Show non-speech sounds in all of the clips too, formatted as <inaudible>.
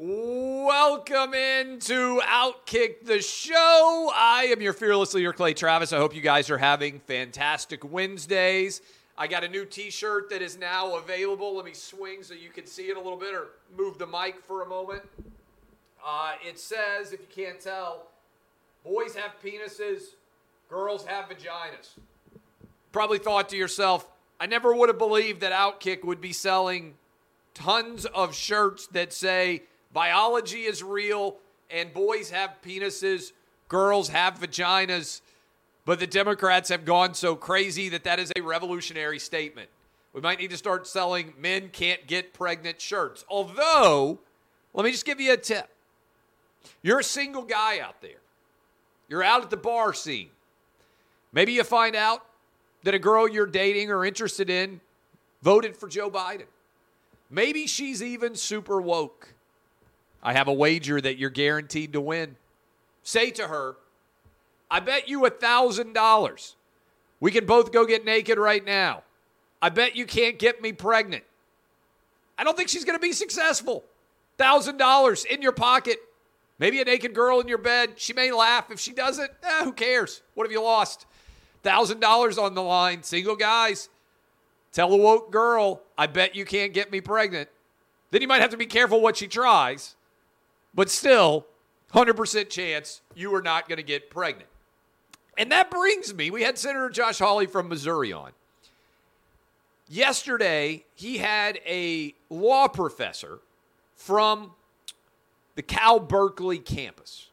Welcome into Outkick the Show. I am your fearless leader, Clay Travis. I hope you guys are having fantastic Wednesdays. I got a new t shirt that is now available. Let me swing so you can see it a little bit or move the mic for a moment. Uh, it says, if you can't tell, boys have penises, girls have vaginas. Probably thought to yourself, I never would have believed that Outkick would be selling tons of shirts that say biology is real and boys have penises, girls have vaginas. But the Democrats have gone so crazy that that is a revolutionary statement. We might need to start selling men can't get pregnant shirts. Although, let me just give you a tip. You're a single guy out there. You're out at the bar scene. Maybe you find out that a girl you're dating or interested in voted for Joe Biden. Maybe she's even super woke. I have a wager that you're guaranteed to win. Say to her, I bet you a $1,000 we can both go get naked right now. I bet you can't get me pregnant. I don't think she's going to be successful. $1,000 in your pocket. Maybe a naked girl in your bed. She may laugh. If she doesn't, eh, who cares? What have you lost? $1,000 on the line. Single guys. Tell a woke girl, I bet you can't get me pregnant. Then you might have to be careful what she tries. But still, 100% chance you are not going to get pregnant. And that brings me, we had Senator Josh Hawley from Missouri on. Yesterday, he had a law professor from the Cal Berkeley campus.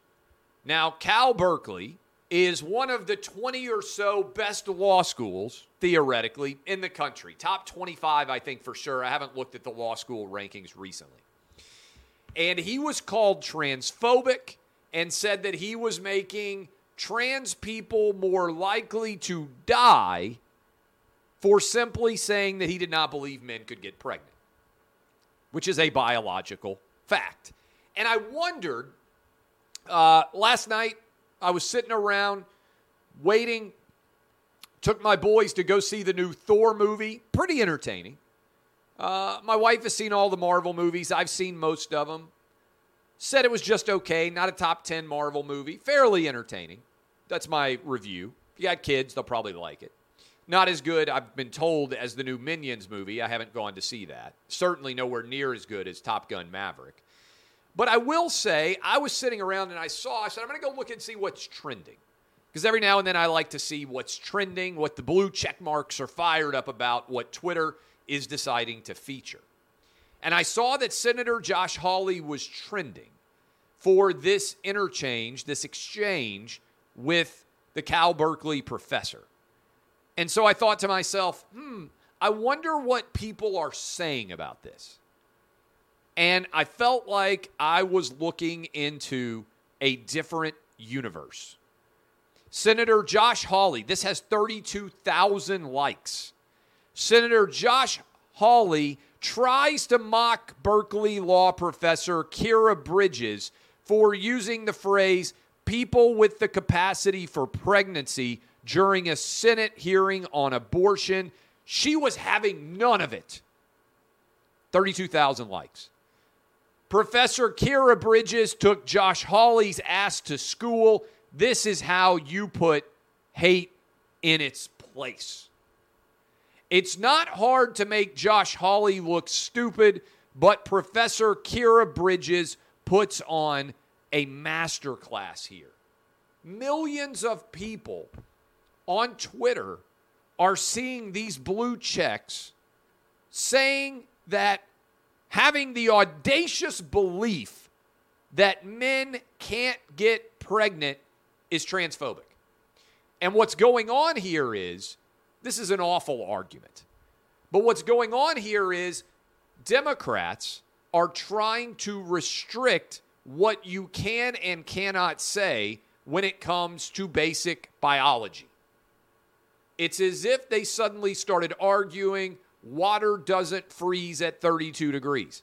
Now, Cal Berkeley is one of the 20 or so best law schools, theoretically, in the country. Top 25, I think, for sure. I haven't looked at the law school rankings recently. And he was called transphobic and said that he was making trans people more likely to die for simply saying that he did not believe men could get pregnant, which is a biological fact. And I wondered uh, last night, I was sitting around waiting, took my boys to go see the new Thor movie. Pretty entertaining. Uh, my wife has seen all the Marvel movies, I've seen most of them. Said it was just okay, not a top 10 Marvel movie. Fairly entertaining. That's my review. If you got kids, they'll probably like it. Not as good, I've been told, as the new Minions movie. I haven't gone to see that. Certainly nowhere near as good as Top Gun Maverick. But I will say, I was sitting around and I saw, I said, I'm going to go look and see what's trending. Because every now and then I like to see what's trending, what the blue check marks are fired up about, what Twitter is deciding to feature. And I saw that Senator Josh Hawley was trending for this interchange, this exchange with the Cal Berkeley professor. And so I thought to myself, hmm, I wonder what people are saying about this. And I felt like I was looking into a different universe. Senator Josh Hawley, this has 32,000 likes. Senator Josh Hawley tries to mock Berkeley law professor Khiara Bridges for using the phrase people with the capacity for pregnancy during a Senate hearing on abortion. She was having none of it. 32,000 likes. Professor Khiara Bridges took Josh Hawley's ass to school. This is how you put hate in its place. It's not hard to make Josh Hawley look stupid, but Professor Khiara Bridges puts on a masterclass here. Millions of people on Twitter are seeing these blue checks saying that having the audacious belief that men can't get pregnant is transphobic. And what's going on here is this is an awful argument. But what's going on here is Democrats are trying to restrict what you can and cannot say when it comes to basic biology. It's as if they suddenly started arguing water doesn't freeze at 32 degrees.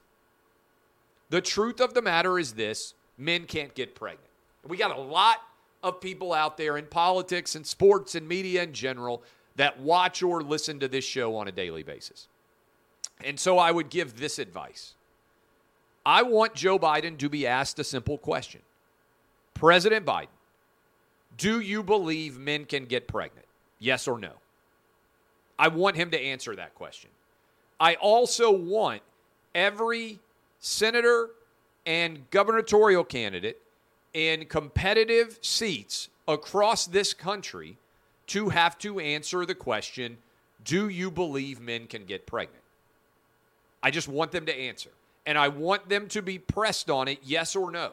The truth of the matter is this men can't get pregnant. We got a lot of people out there in politics and sports and media in general that watch or listen to this show on a daily basis. And so I would give this advice I want Joe Biden to be asked a simple question President Biden, do you believe men can get pregnant? Yes or no? I want him to answer that question. I also want every senator and gubernatorial candidate in competitive seats across this country to have to answer the question Do you believe men can get pregnant? I just want them to answer. And I want them to be pressed on it, yes or no.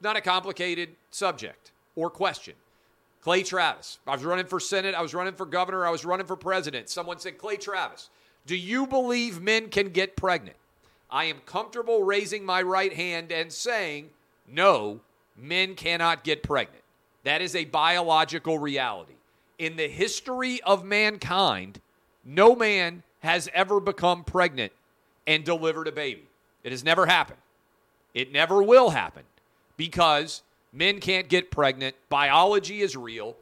Not a complicated subject or question. Clay Travis. I was running for Senate. I was running for governor. I was running for president. Someone said, Clay Travis, do you believe men can get pregnant? I am comfortable raising my right hand and saying, no, men cannot get pregnant. That is a biological reality. In the history of mankind, no man has ever become pregnant and delivered a baby. It has never happened. It never will happen because Men can't get pregnant. Biology is real.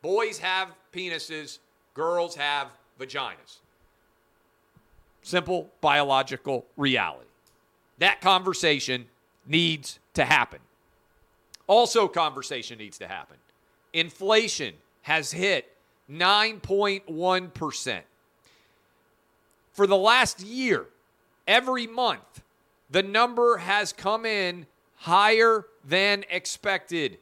Boys have penises, girls have vaginas. Simple biological reality. That conversation needs to happen. Also, conversation needs to happen. Inflation has hit 9.1%. For the last year, every month, the number has come in higher than expected.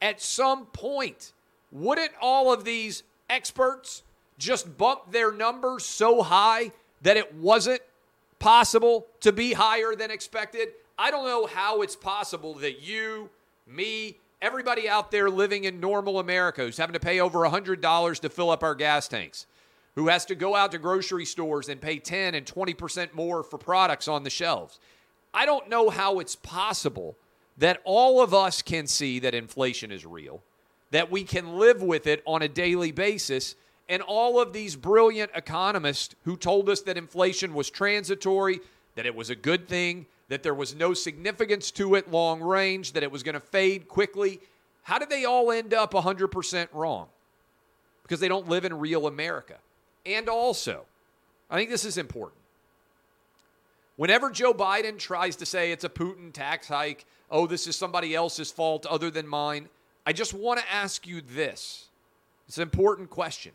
At some point, wouldn't all of these experts just bump their numbers so high that it wasn't possible to be higher than expected? I don't know how it's possible that you, me, everybody out there living in normal America who's having to pay over $100 to fill up our gas tanks, who has to go out to grocery stores and pay 10 and 20% more for products on the shelves. I don't know how it's possible that all of us can see that inflation is real, that we can live with it on a daily basis, and all of these brilliant economists who told us that inflation was transitory, that it was a good thing, that there was no significance to it long range, that it was going to fade quickly. How did they all end up 100% wrong? Because they don't live in real America. And also, I think this is important. Whenever Joe Biden tries to say it's a Putin tax hike, oh, this is somebody else's fault other than mine, I just want to ask you this. It's an important question.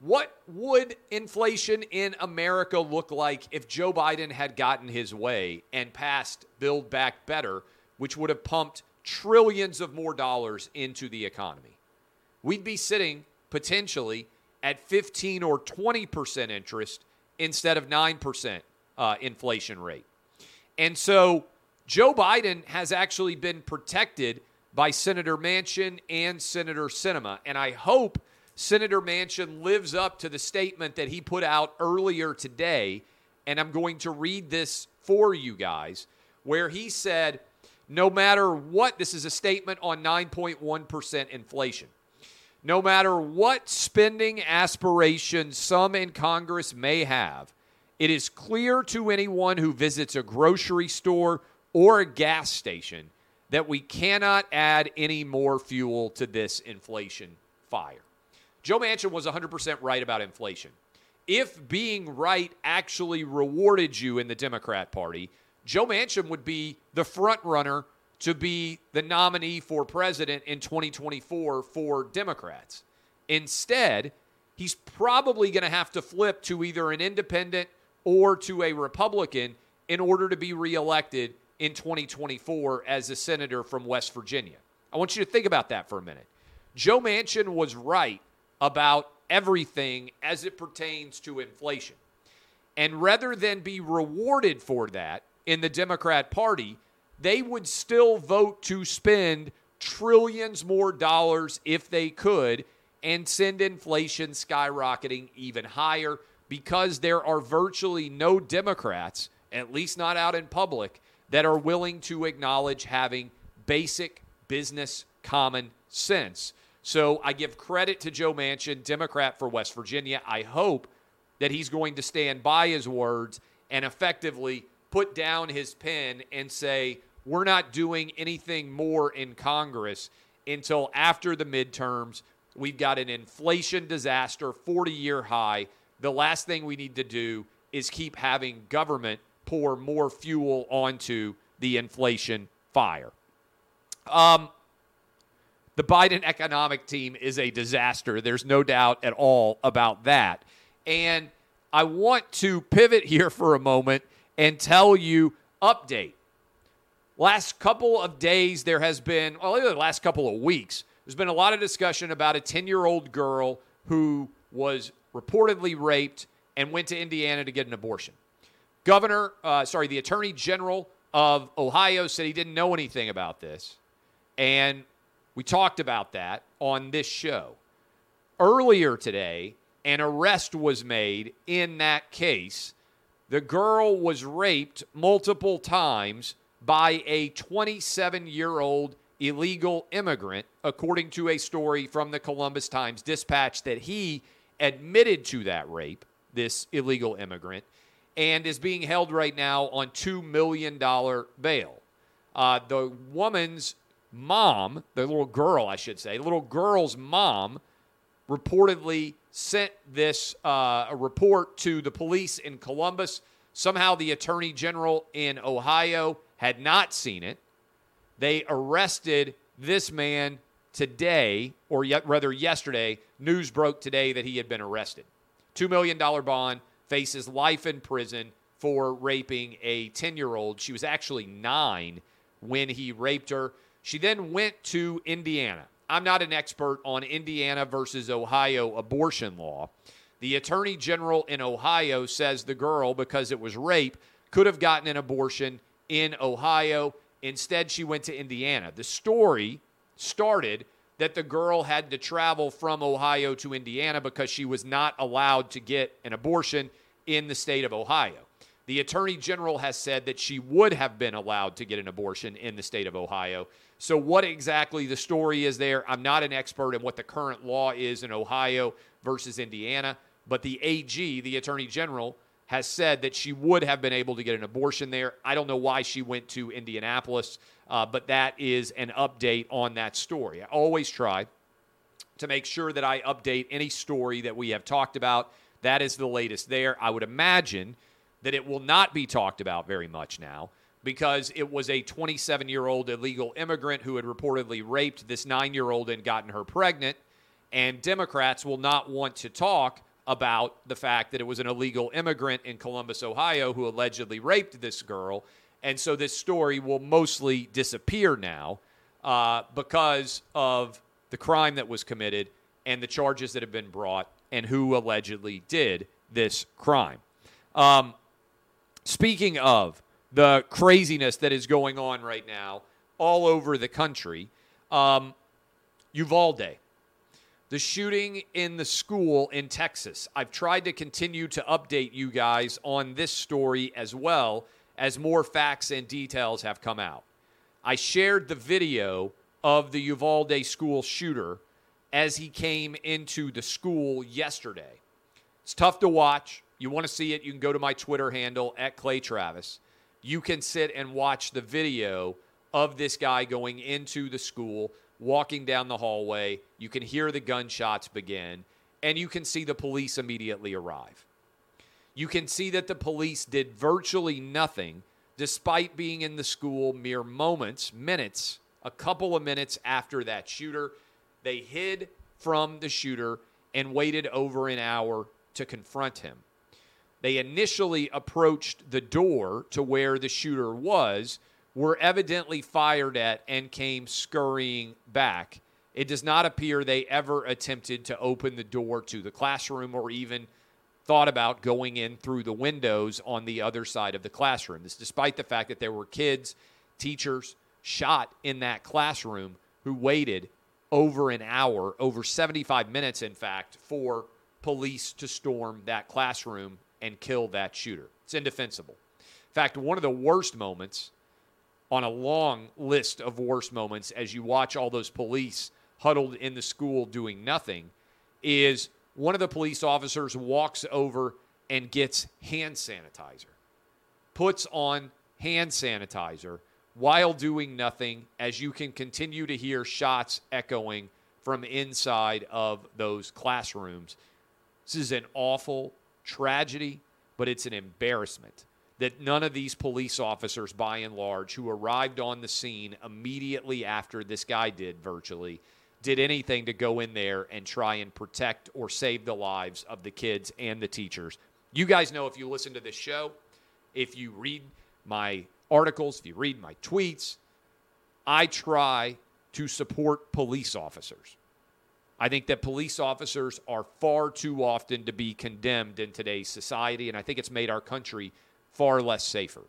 What would inflation in America look like if Joe Biden had gotten his way and passed Build Back Better, which would have pumped trillions of more dollars into the economy? We'd be sitting potentially at 15 or 20% interest instead of 9% uh, inflation rate. And so Joe Biden has actually been protected by Senator Manchin and Senator Sinema. And I hope Senator Manchin lives up to the statement that he put out earlier today. And I'm going to read this for you guys, where he said, no matter what, this is a statement on 9.1% inflation. No matter what spending aspirations some in Congress may have, it is clear to anyone who visits a grocery store or a gas station that we cannot add any more fuel to this inflation fire. Joe Manchin was 100% right about inflation. If being right actually rewarded you in the Democrat Party, Joe Manchin would be the front runner to be the nominee for president in 2024 for Democrats. Instead, he's probably going to have to flip to either an independent or to a Republican in order to be reelected in 2024 as a senator from West Virginia. I want you to think about that for a minute. Joe Manchin was right about everything as it pertains to inflation. And rather than be rewarded for that in the Democrat Party, they would still vote to spend trillions more dollars if they could and send inflation skyrocketing even higher because there are virtually no Democrats at least not out in public, that are willing to acknowledge having basic business common sense. So I give credit to Joe Manchin, Democrat for West Virginia. I hope that he's going to stand by his words and effectively put down his pen and say, we're not doing anything more in Congress until after the midterms. We've got an inflation disaster, 40 year high. The last thing we need to do is keep having government pour more fuel onto the inflation fire. Um, the Biden economic team is a disaster. There's no doubt at all about that. And I want to pivot here <laughs> for a moment and tell you update. Last couple of days, there has been, well, the last couple of weeks, there's been a lot of discussion about a 10 year old girl who was reportedly raped and went to Indiana to get an abortion. Governor, uh, sorry, the Attorney General of Ohio said he didn't know anything about this. And we talked about that on this show. Earlier today, an arrest was made in that case. The girl was raped multiple times by a 27 year old illegal immigrant, according to a story from the Columbus Times Dispatch, that he admitted to that rape, this illegal immigrant, and is being held right now on $2 million bail. Uh, the woman's mom, the little girl, I should say, the little girl's mom reportedly sent this uh, report to the police in Columbus. Somehow the attorney general in Ohio had not seen it. They arrested this man today, or yet rather yesterday. News broke today that he had been arrested. $2 million bond, faces life in prison for raping a 10 year old. She was actually nine when he raped her. She then went to Indiana. I'm not an expert on Indiana versus Ohio abortion law. The attorney general in Ohio says the girl, because it was rape, could have gotten an abortion in Ohio. Instead, she went to Indiana. The story started that the girl had to travel from Ohio to Indiana because she was not allowed to get an abortion in the state of Ohio. The attorney general has said that she would have been allowed to get an abortion in the state of Ohio. So, what exactly the story is there, I'm not an expert in what the current law is in Ohio versus Indiana, but the AG, the attorney general, has said that she would have been able to get an abortion there. I don't know why she went to Indianapolis, uh, but that is an update on that story. I always try to make sure that I update any story that we have talked about. That is the latest there. I would imagine that it will not be talked about very much now because it was a 27 year old illegal immigrant who had reportedly raped this nine year old and gotten her pregnant. And Democrats will not want to talk about the fact that it was an illegal immigrant in Columbus, Ohio, who allegedly raped this girl. And so this story will mostly disappear now uh, because of the crime that was committed and the charges that have been brought and who allegedly did this crime. Um, Speaking of the craziness that is going on right now all over the country, um, Uvalde, the shooting in the school in Texas. I've tried to continue to update you guys on this story as well as more facts and details have come out. I shared the video of the Uvalde school shooter as he came into the school yesterday. It's tough to watch. You want to see it, you can go to my Twitter handle at Clay Travis. You can sit and watch the video of this guy going into the school, walking down the hallway. You can hear the gunshots begin, and you can see the police immediately arrive. You can see that the police did virtually nothing despite being in the school mere moments, minutes, a couple of minutes after that shooter. They hid from the shooter and waited over an hour to confront him. They initially approached the door to where the shooter was, were evidently fired at, and came scurrying back. It does not appear they ever attempted to open the door to the classroom or even thought about going in through the windows on the other side of the classroom. This despite the fact that there were kids, teachers shot in that classroom who waited over an hour, over 75 minutes, in fact, for police to storm that classroom and kill that shooter. It's indefensible. In fact, one of the worst moments on a long list of worst moments as you watch all those police huddled in the school doing nothing is one of the police officers walks over and gets hand sanitizer, puts on hand sanitizer while doing nothing, as you can continue to hear shots echoing from inside of those classrooms. This is an awful tragedy, but it's an embarrassment that none of these police officers, by and large, who arrived on the scene immediately after this guy did virtually, did anything to go in there and try and protect or save the lives of the kids and the teachers. You guys know if you listen to this show, if you read my articles, if you read my tweets, I try to support police officers. I think that police officers are far too often to be condemned in today's society, and I think it's made our country far less safer.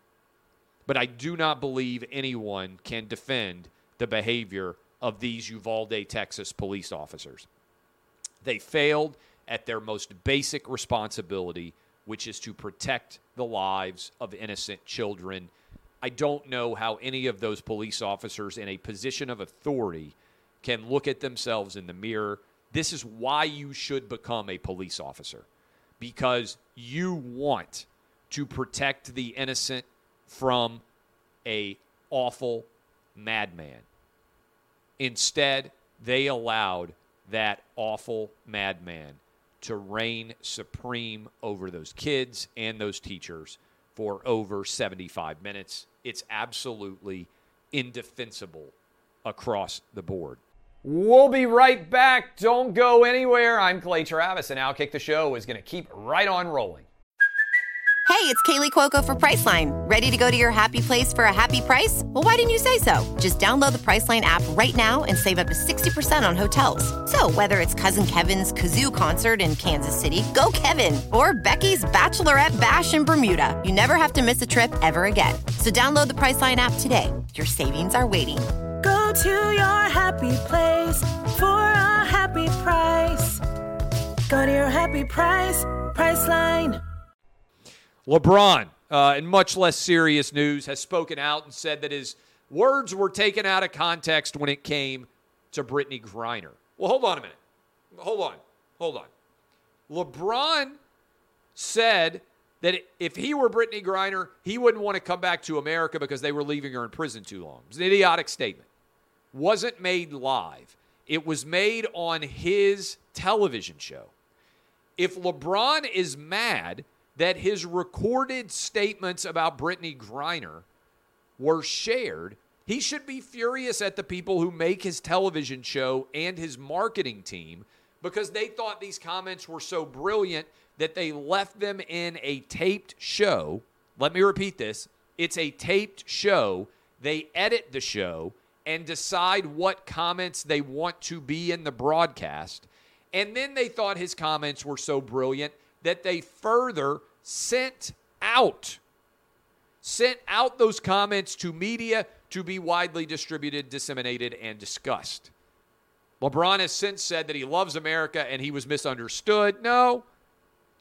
But I do not believe anyone can defend the behavior of these Uvalde, Texas police officers. They failed at their most basic responsibility, which is to protect the lives of innocent children. I don't know how any of those police officers in a position of authority can look at themselves in the mirror. This is why you should become a police officer because you want to protect the innocent from a awful madman. Instead, they allowed that awful madman to reign supreme over those kids and those teachers for over 75 minutes. It's absolutely indefensible across the board. We'll be right back. Don't go anywhere. I'm Clay Travis, and Outkick the Show is going to keep right on rolling. Hey, it's Kaley Cuoco for Priceline. Ready to go to your happy place for a happy price? Well, why didn't you say so? Just download the Priceline app right now and save up to 60% on hotels. So, whether it's Cousin Kevin's Kazoo concert in Kansas City, go Kevin, or Becky's Bachelorette Bash in Bermuda, you never have to miss a trip ever again. So, download the Priceline app today. Your savings are waiting Go to your happy place for a happy price. Go to your happy price, Priceline. LeBron, uh, in much less serious news, has spoken out and said that his words were taken out of context when it came to Brittney Griner. Well, hold on a minute. Hold on. Hold on. LeBron said that if he were Brittney Griner, he wouldn't want to come back to America because they were leaving her in prison too long. It's an idiotic statement. Wasn't made live. It was made on his television show. If LeBron is mad that his recorded statements about Brittney Griner were shared, he should be furious at the people who make his television show and his marketing team because they thought these comments were so brilliant that they left them in a taped show. Let me repeat this it's a taped show. They edit the show and decide what comments they want to be in the broadcast. And then they thought his comments were so brilliant that they further sent out sent out those comments to media to be widely distributed, disseminated, and discussed. LeBron has since said that he loves America and he was misunderstood. No,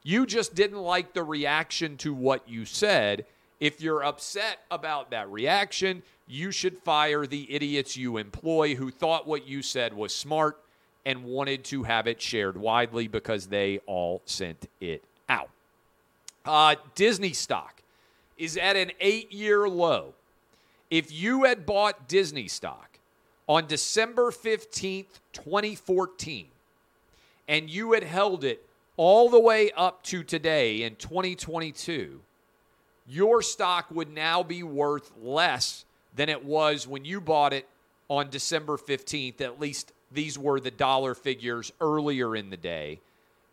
you just didn't like the reaction to what you said. If you're upset about that reaction, you should fire the idiots you employ who thought what you said was smart and wanted to have it shared widely because they all sent it out. Uh, Disney stock is at an eight year low. If you had bought Disney stock on December 15th, 2014, and you had held it all the way up to today in 2022, your stock would now be worth less than it was when you bought it on December 15th. At least these were the dollar figures earlier in the day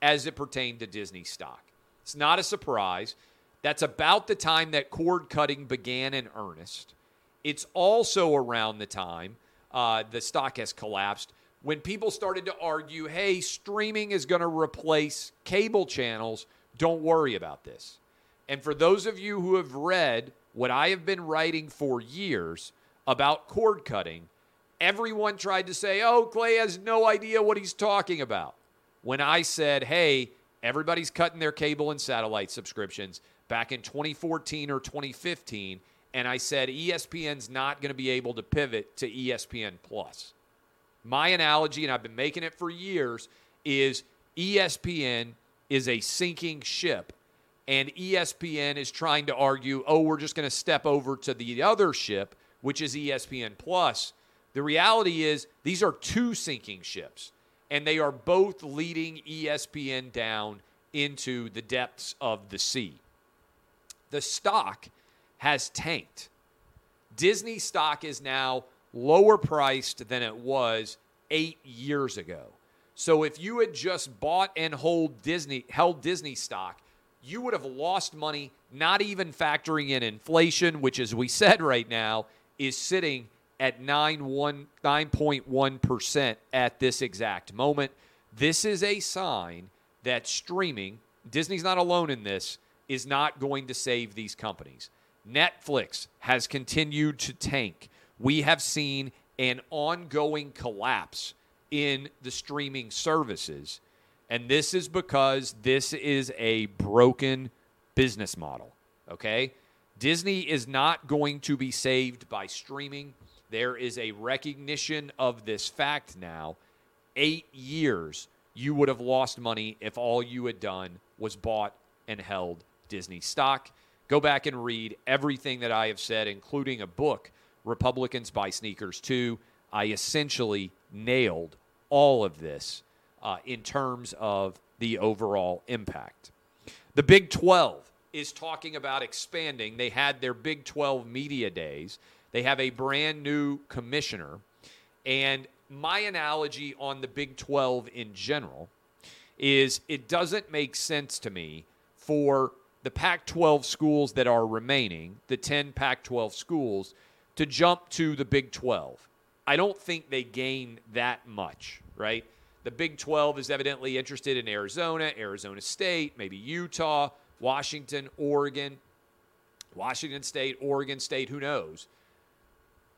as it pertained to Disney stock. It's not a surprise. That's about the time that cord cutting began in earnest. It's also around the time uh, the stock has collapsed when people started to argue hey, streaming is going to replace cable channels. Don't worry about this. And for those of you who have read what I have been writing for years about cord cutting, everyone tried to say, oh, Clay has no idea what he's talking about. When I said, hey, everybody's cutting their cable and satellite subscriptions, back in 2014 or 2015, and I said ESPN's not going to be able to pivot to ESPN Plus. My analogy, and I've been making it for years, is ESPN is a sinking ship, and ESPN is trying to argue, oh, we're just going to step over to the other ship, which is ESPN Plus. The reality is, these are two sinking ships, and they are both leading ESPN down into the depths of the sea. The stock has tanked. Disney stock is now lower priced than it was eight years ago. So if you had just bought and hold Disney, held Disney stock, you would have lost money, not even factoring in inflation, which, as we said right now, is sitting at 9.1% at this exact moment. This is a sign that streaming, Disney's not alone in this, is not going to save these companies. Netflix has continued to tank. We have seen an ongoing collapse in the streaming services. And this is because this is a broken business model. Okay? Disney is not going to be saved by streaming. There is a recognition of this fact now. Eight years, you would have lost money if all you had done was bought and held Disney stock. Go back and read everything that I have said, including a book, Republicans Buy Sneakers Too. I essentially nailed all of this uh, in terms of the overall impact. The Big 12 is talking about expanding. They had their Big 12 media days. They have a brand new commissioner. And my analogy on the Big 12 in general is it doesn't make sense to me for the Pac 12 schools that are remaining, the 10 Pac 12 schools, to jump to the Big 12. I don't think they gain that much, right? The Big 12 is evidently interested in Arizona, Arizona State, maybe Utah, Washington, Oregon, Washington State, Oregon State, who knows?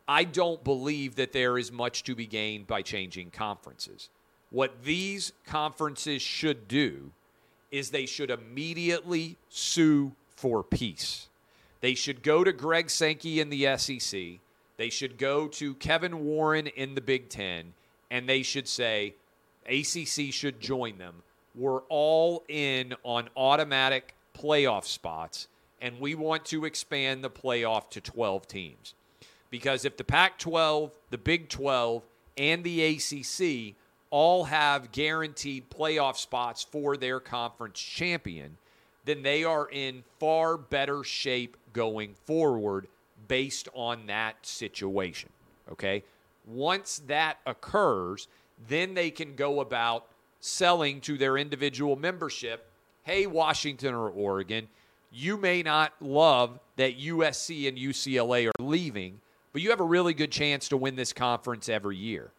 I don't believe that there is much to be gained by changing conferences. What these conferences should do is they should immediately sue for peace. They should go to Greg Sankey in the SEC. They should go to Kevin Warren in the Big Ten, and they should say, ACC should join them. We're all in on automatic playoff spots, and we want to expand the playoff to 12 teams. Because if the Pac 12, the Big 12, and the ACC all have guaranteed playoff spots for their conference champion, then they are in far better shape going forward based on that situation. Okay? Once that occurs, then they can go about selling to their individual membership hey, Washington or Oregon, you may not love that USC and UCLA are leaving, but you have a really good chance to win this conference every year.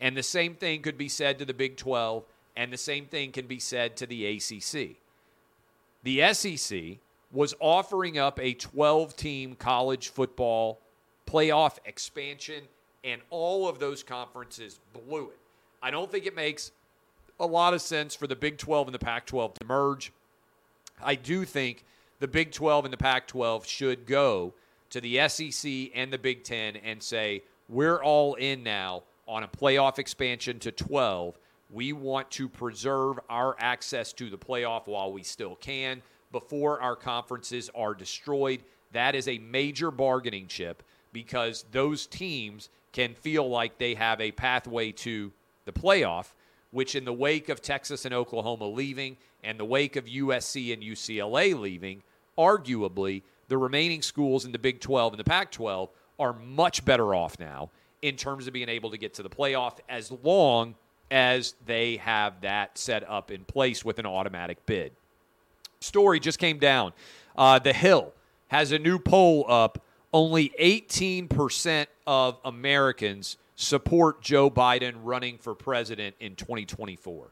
And the same thing could be said to the Big 12, and the same thing can be said to the ACC. The SEC was offering up a 12 team college football playoff expansion, and all of those conferences blew it. I don't think it makes a lot of sense for the Big 12 and the Pac 12 to merge. I do think the Big 12 and the Pac 12 should go to the SEC and the Big 10 and say, we're all in now on a playoff expansion to 12. We want to preserve our access to the playoff while we still can before our conferences are destroyed. That is a major bargaining chip because those teams can feel like they have a pathway to the playoff, which, in the wake of Texas and Oklahoma leaving and the wake of USC and UCLA leaving, arguably the remaining schools in the Big 12 and the Pac 12 are much better off now in terms of being able to get to the playoff as long as they have that set up in place with an automatic bid. Story just came down. Uh, the Hill has a new poll up. Only 18% of Americans support Joe Biden running for president in 2024.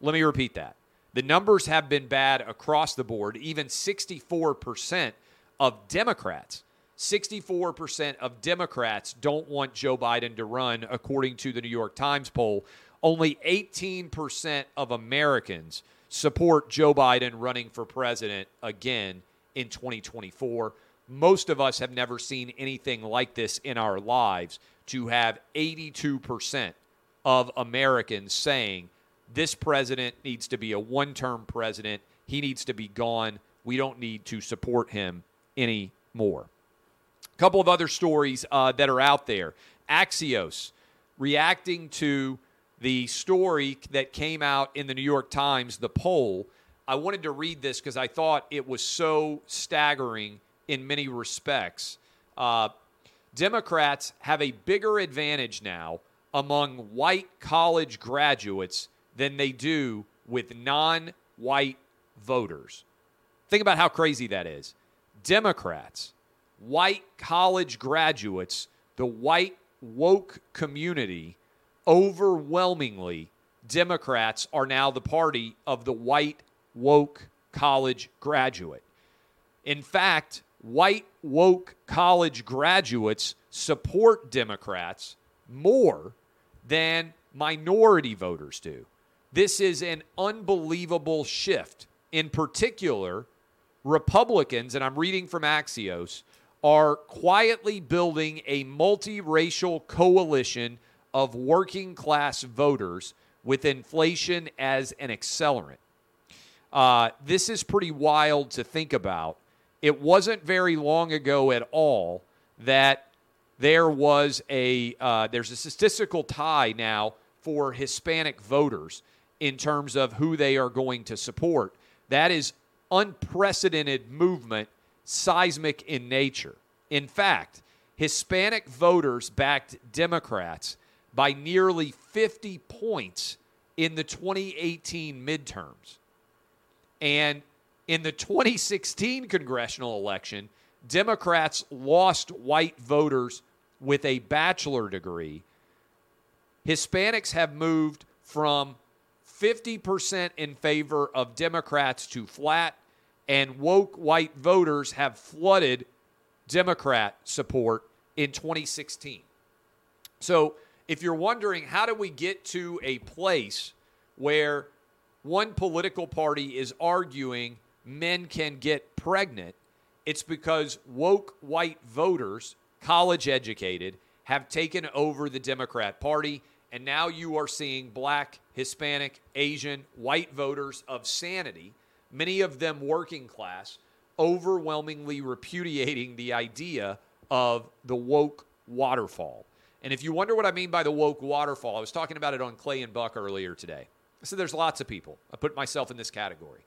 Let me repeat that. The numbers have been bad across the board. Even 64% of Democrats 64% of Democrats don't want Joe Biden to run, according to the New York Times poll. Only 18% of Americans support Joe Biden running for president again in 2024. Most of us have never seen anything like this in our lives to have 82% of Americans saying this president needs to be a one term president. He needs to be gone. We don't need to support him anymore. A couple of other stories uh, that are out there. Axios reacting to the story that came out in the New York Times, the poll. I wanted to read this because I thought it was so staggering in many respects. Uh, Democrats have a bigger advantage now among white college graduates than they do with non white voters. Think about how crazy that is. Democrats, white college graduates, the white woke community, overwhelmingly, Democrats are now the party of the white woke college graduate. In fact, white woke college graduates support Democrats more than minority voters do. This is an unbelievable shift. In particular, Republicans, and I'm reading from Axios, are quietly building a multiracial coalition of working class voters with inflation as an accelerant. Uh, this is pretty wild to think about. It wasn't very long ago at all that there was a uh, there's a statistical tie now for Hispanic voters in terms of who they are going to support. That is unprecedented movement, seismic in nature. In fact, Hispanic voters backed Democrats by nearly 50 points in the 2018 midterms. And in the 2016 congressional election, Democrats lost white voters with a bachelor degree. Hispanics have moved from 50% in favor of Democrats to flat, and woke white voters have flooded Democrat support in 2016. So, if you're wondering how do we get to a place where one political party is arguing men can get pregnant, it's because woke white voters, college educated, have taken over the Democrat Party and now you are seeing black, Hispanic, Asian, white voters of sanity, many of them working class, overwhelmingly repudiating the idea of the woke waterfall. And if you wonder what I mean by the woke waterfall, I was talking about it on Clay and Buck earlier today. I said there's lots of people. I put myself in this category.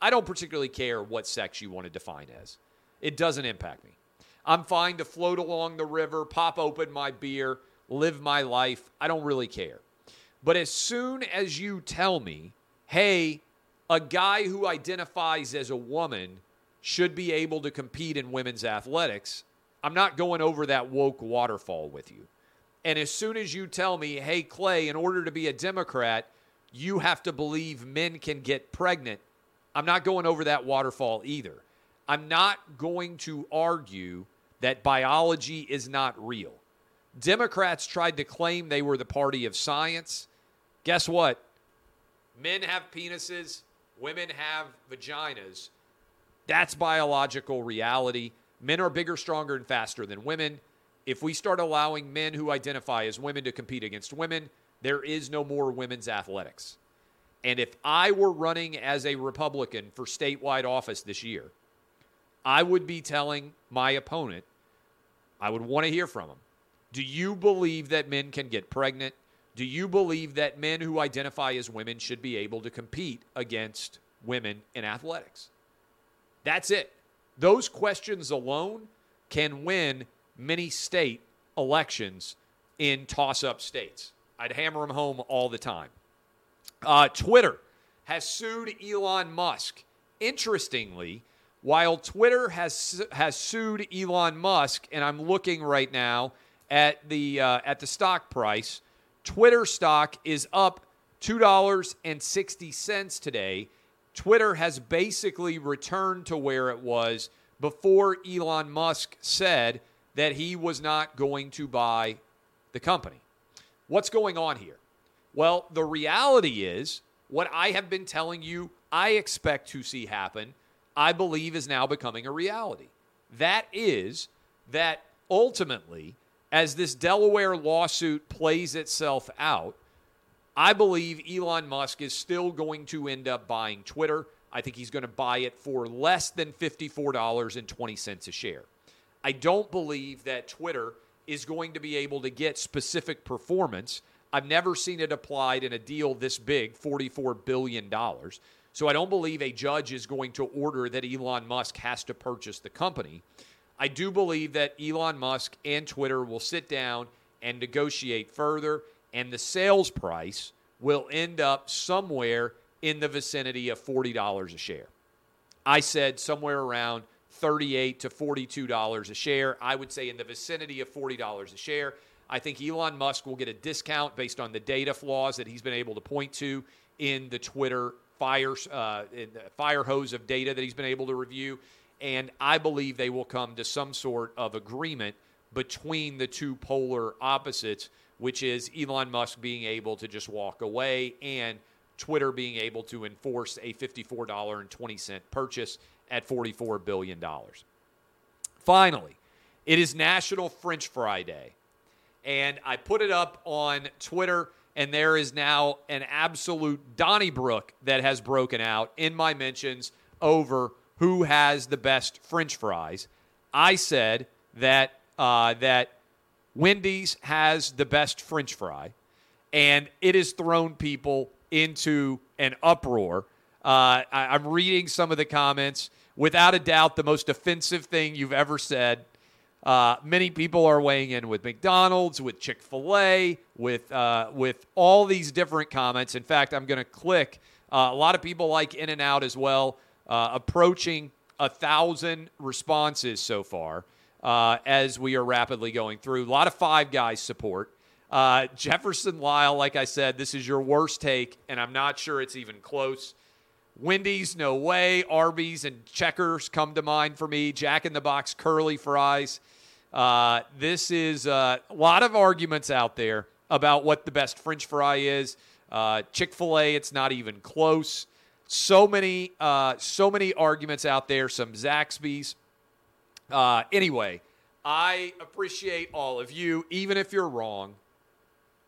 I don't particularly care what sex you want to define as, it doesn't impact me. I'm fine to float along the river, pop open my beer, live my life. I don't really care. But as soon as you tell me, hey, a guy who identifies as a woman should be able to compete in women's athletics, I'm not going over that woke waterfall with you. And as soon as you tell me, hey, Clay, in order to be a Democrat, you have to believe men can get pregnant, I'm not going over that waterfall either. I'm not going to argue that biology is not real. Democrats tried to claim they were the party of science. Guess what? Men have penises, women have vaginas. That's biological reality. Men are bigger, stronger, and faster than women. If we start allowing men who identify as women to compete against women, there is no more women's athletics. And if I were running as a Republican for statewide office this year, I would be telling my opponent, I would want to hear from him. Do you believe that men can get pregnant? Do you believe that men who identify as women should be able to compete against women in athletics? That's it. Those questions alone can win many state elections in toss up states. I'd hammer them home all the time. Uh, Twitter has sued Elon Musk. Interestingly, while Twitter has, has sued Elon Musk, and I'm looking right now at the uh, at the stock price. Twitter stock is up two dollars and sixty cents today. Twitter has basically returned to where it was before Elon Musk said that he was not going to buy the company. What's going on here? Well, the reality is what I have been telling you I expect to see happen I believe is now becoming a reality. That is that ultimately, as this Delaware lawsuit plays itself out, I believe Elon Musk is still going to end up buying Twitter. I think he's going to buy it for less than $54.20 a share. I don't believe that Twitter is going to be able to get specific performance. I've never seen it applied in a deal this big, $44 billion. So I don't believe a judge is going to order that Elon Musk has to purchase the company. I do believe that Elon Musk and Twitter will sit down and negotiate further, and the sales price will end up somewhere in the vicinity of $40 a share. I said somewhere around 38 to $42 a share. I would say in the vicinity of $40 a share. I think Elon Musk will get a discount based on the data flaws that he's been able to point to in the Twitter fire, uh, fire hose of data that he's been able to review. And I believe they will come to some sort of agreement between the two polar opposites, which is Elon Musk being able to just walk away and Twitter being able to enforce a $54.20 purchase at $44 billion. Finally, it is National French Fry Day. And I put it up on Twitter, and there is now an absolute Donnybrook that has broken out in my mentions over who has the best French fries. I said that uh, that Wendy's has the best French fry, and it has thrown people into an uproar. Uh, I, I'm reading some of the comments. Without a doubt, the most offensive thing you've ever said. Uh, many people are weighing in with McDonald's, with Chick Fil A, with uh, with all these different comments. In fact, I'm going to click. Uh, a lot of people like In and Out as well, uh, approaching a thousand responses so far uh, as we are rapidly going through. A lot of Five Guys support. Uh, Jefferson Lyle, like I said, this is your worst take, and I'm not sure it's even close. Wendy's, no way. Arby's and Checkers come to mind for me. Jack in the Box curly fries. Uh, this is uh, a lot of arguments out there about what the best French fry is. Uh, Chick Fil A, it's not even close. So many, uh, so many arguments out there. Some Zaxby's. Uh, anyway, I appreciate all of you, even if you're wrong.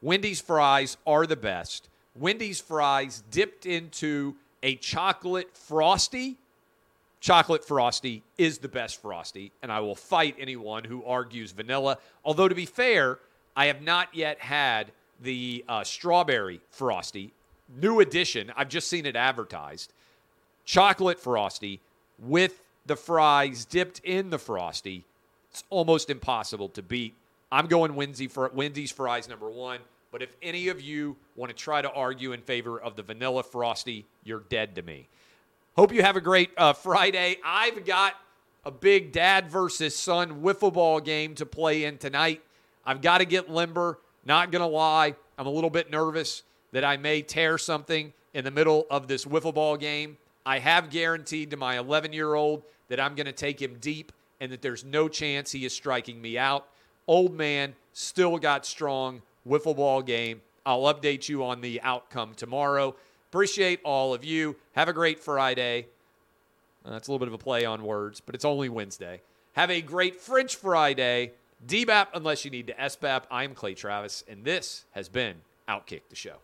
Wendy's fries are the best. Wendy's fries dipped into a chocolate frosty. Chocolate frosty is the best frosty, and I will fight anyone who argues vanilla. Although, to be fair, I have not yet had the uh, strawberry frosty. New edition. I've just seen it advertised. Chocolate frosty with the fries dipped in the frosty. It's almost impossible to beat. I'm going Wendy's, for, Wendy's fries number one. But if any of you want to try to argue in favor of the vanilla frosty, you're dead to me. Hope you have a great uh, Friday. I've got a big dad versus son wiffle ball game to play in tonight. I've got to get limber. Not going to lie, I'm a little bit nervous that I may tear something in the middle of this wiffle ball game. I have guaranteed to my 11 year old that I'm going to take him deep and that there's no chance he is striking me out. Old man still got strong wiffle ball game. I'll update you on the outcome tomorrow. Appreciate all of you. Have a great Friday. Uh, that's a little bit of a play on words, but it's only Wednesday. Have a great French Friday. DBAP unless you need to SBAP. I'm Clay Travis, and this has been Outkick the Show.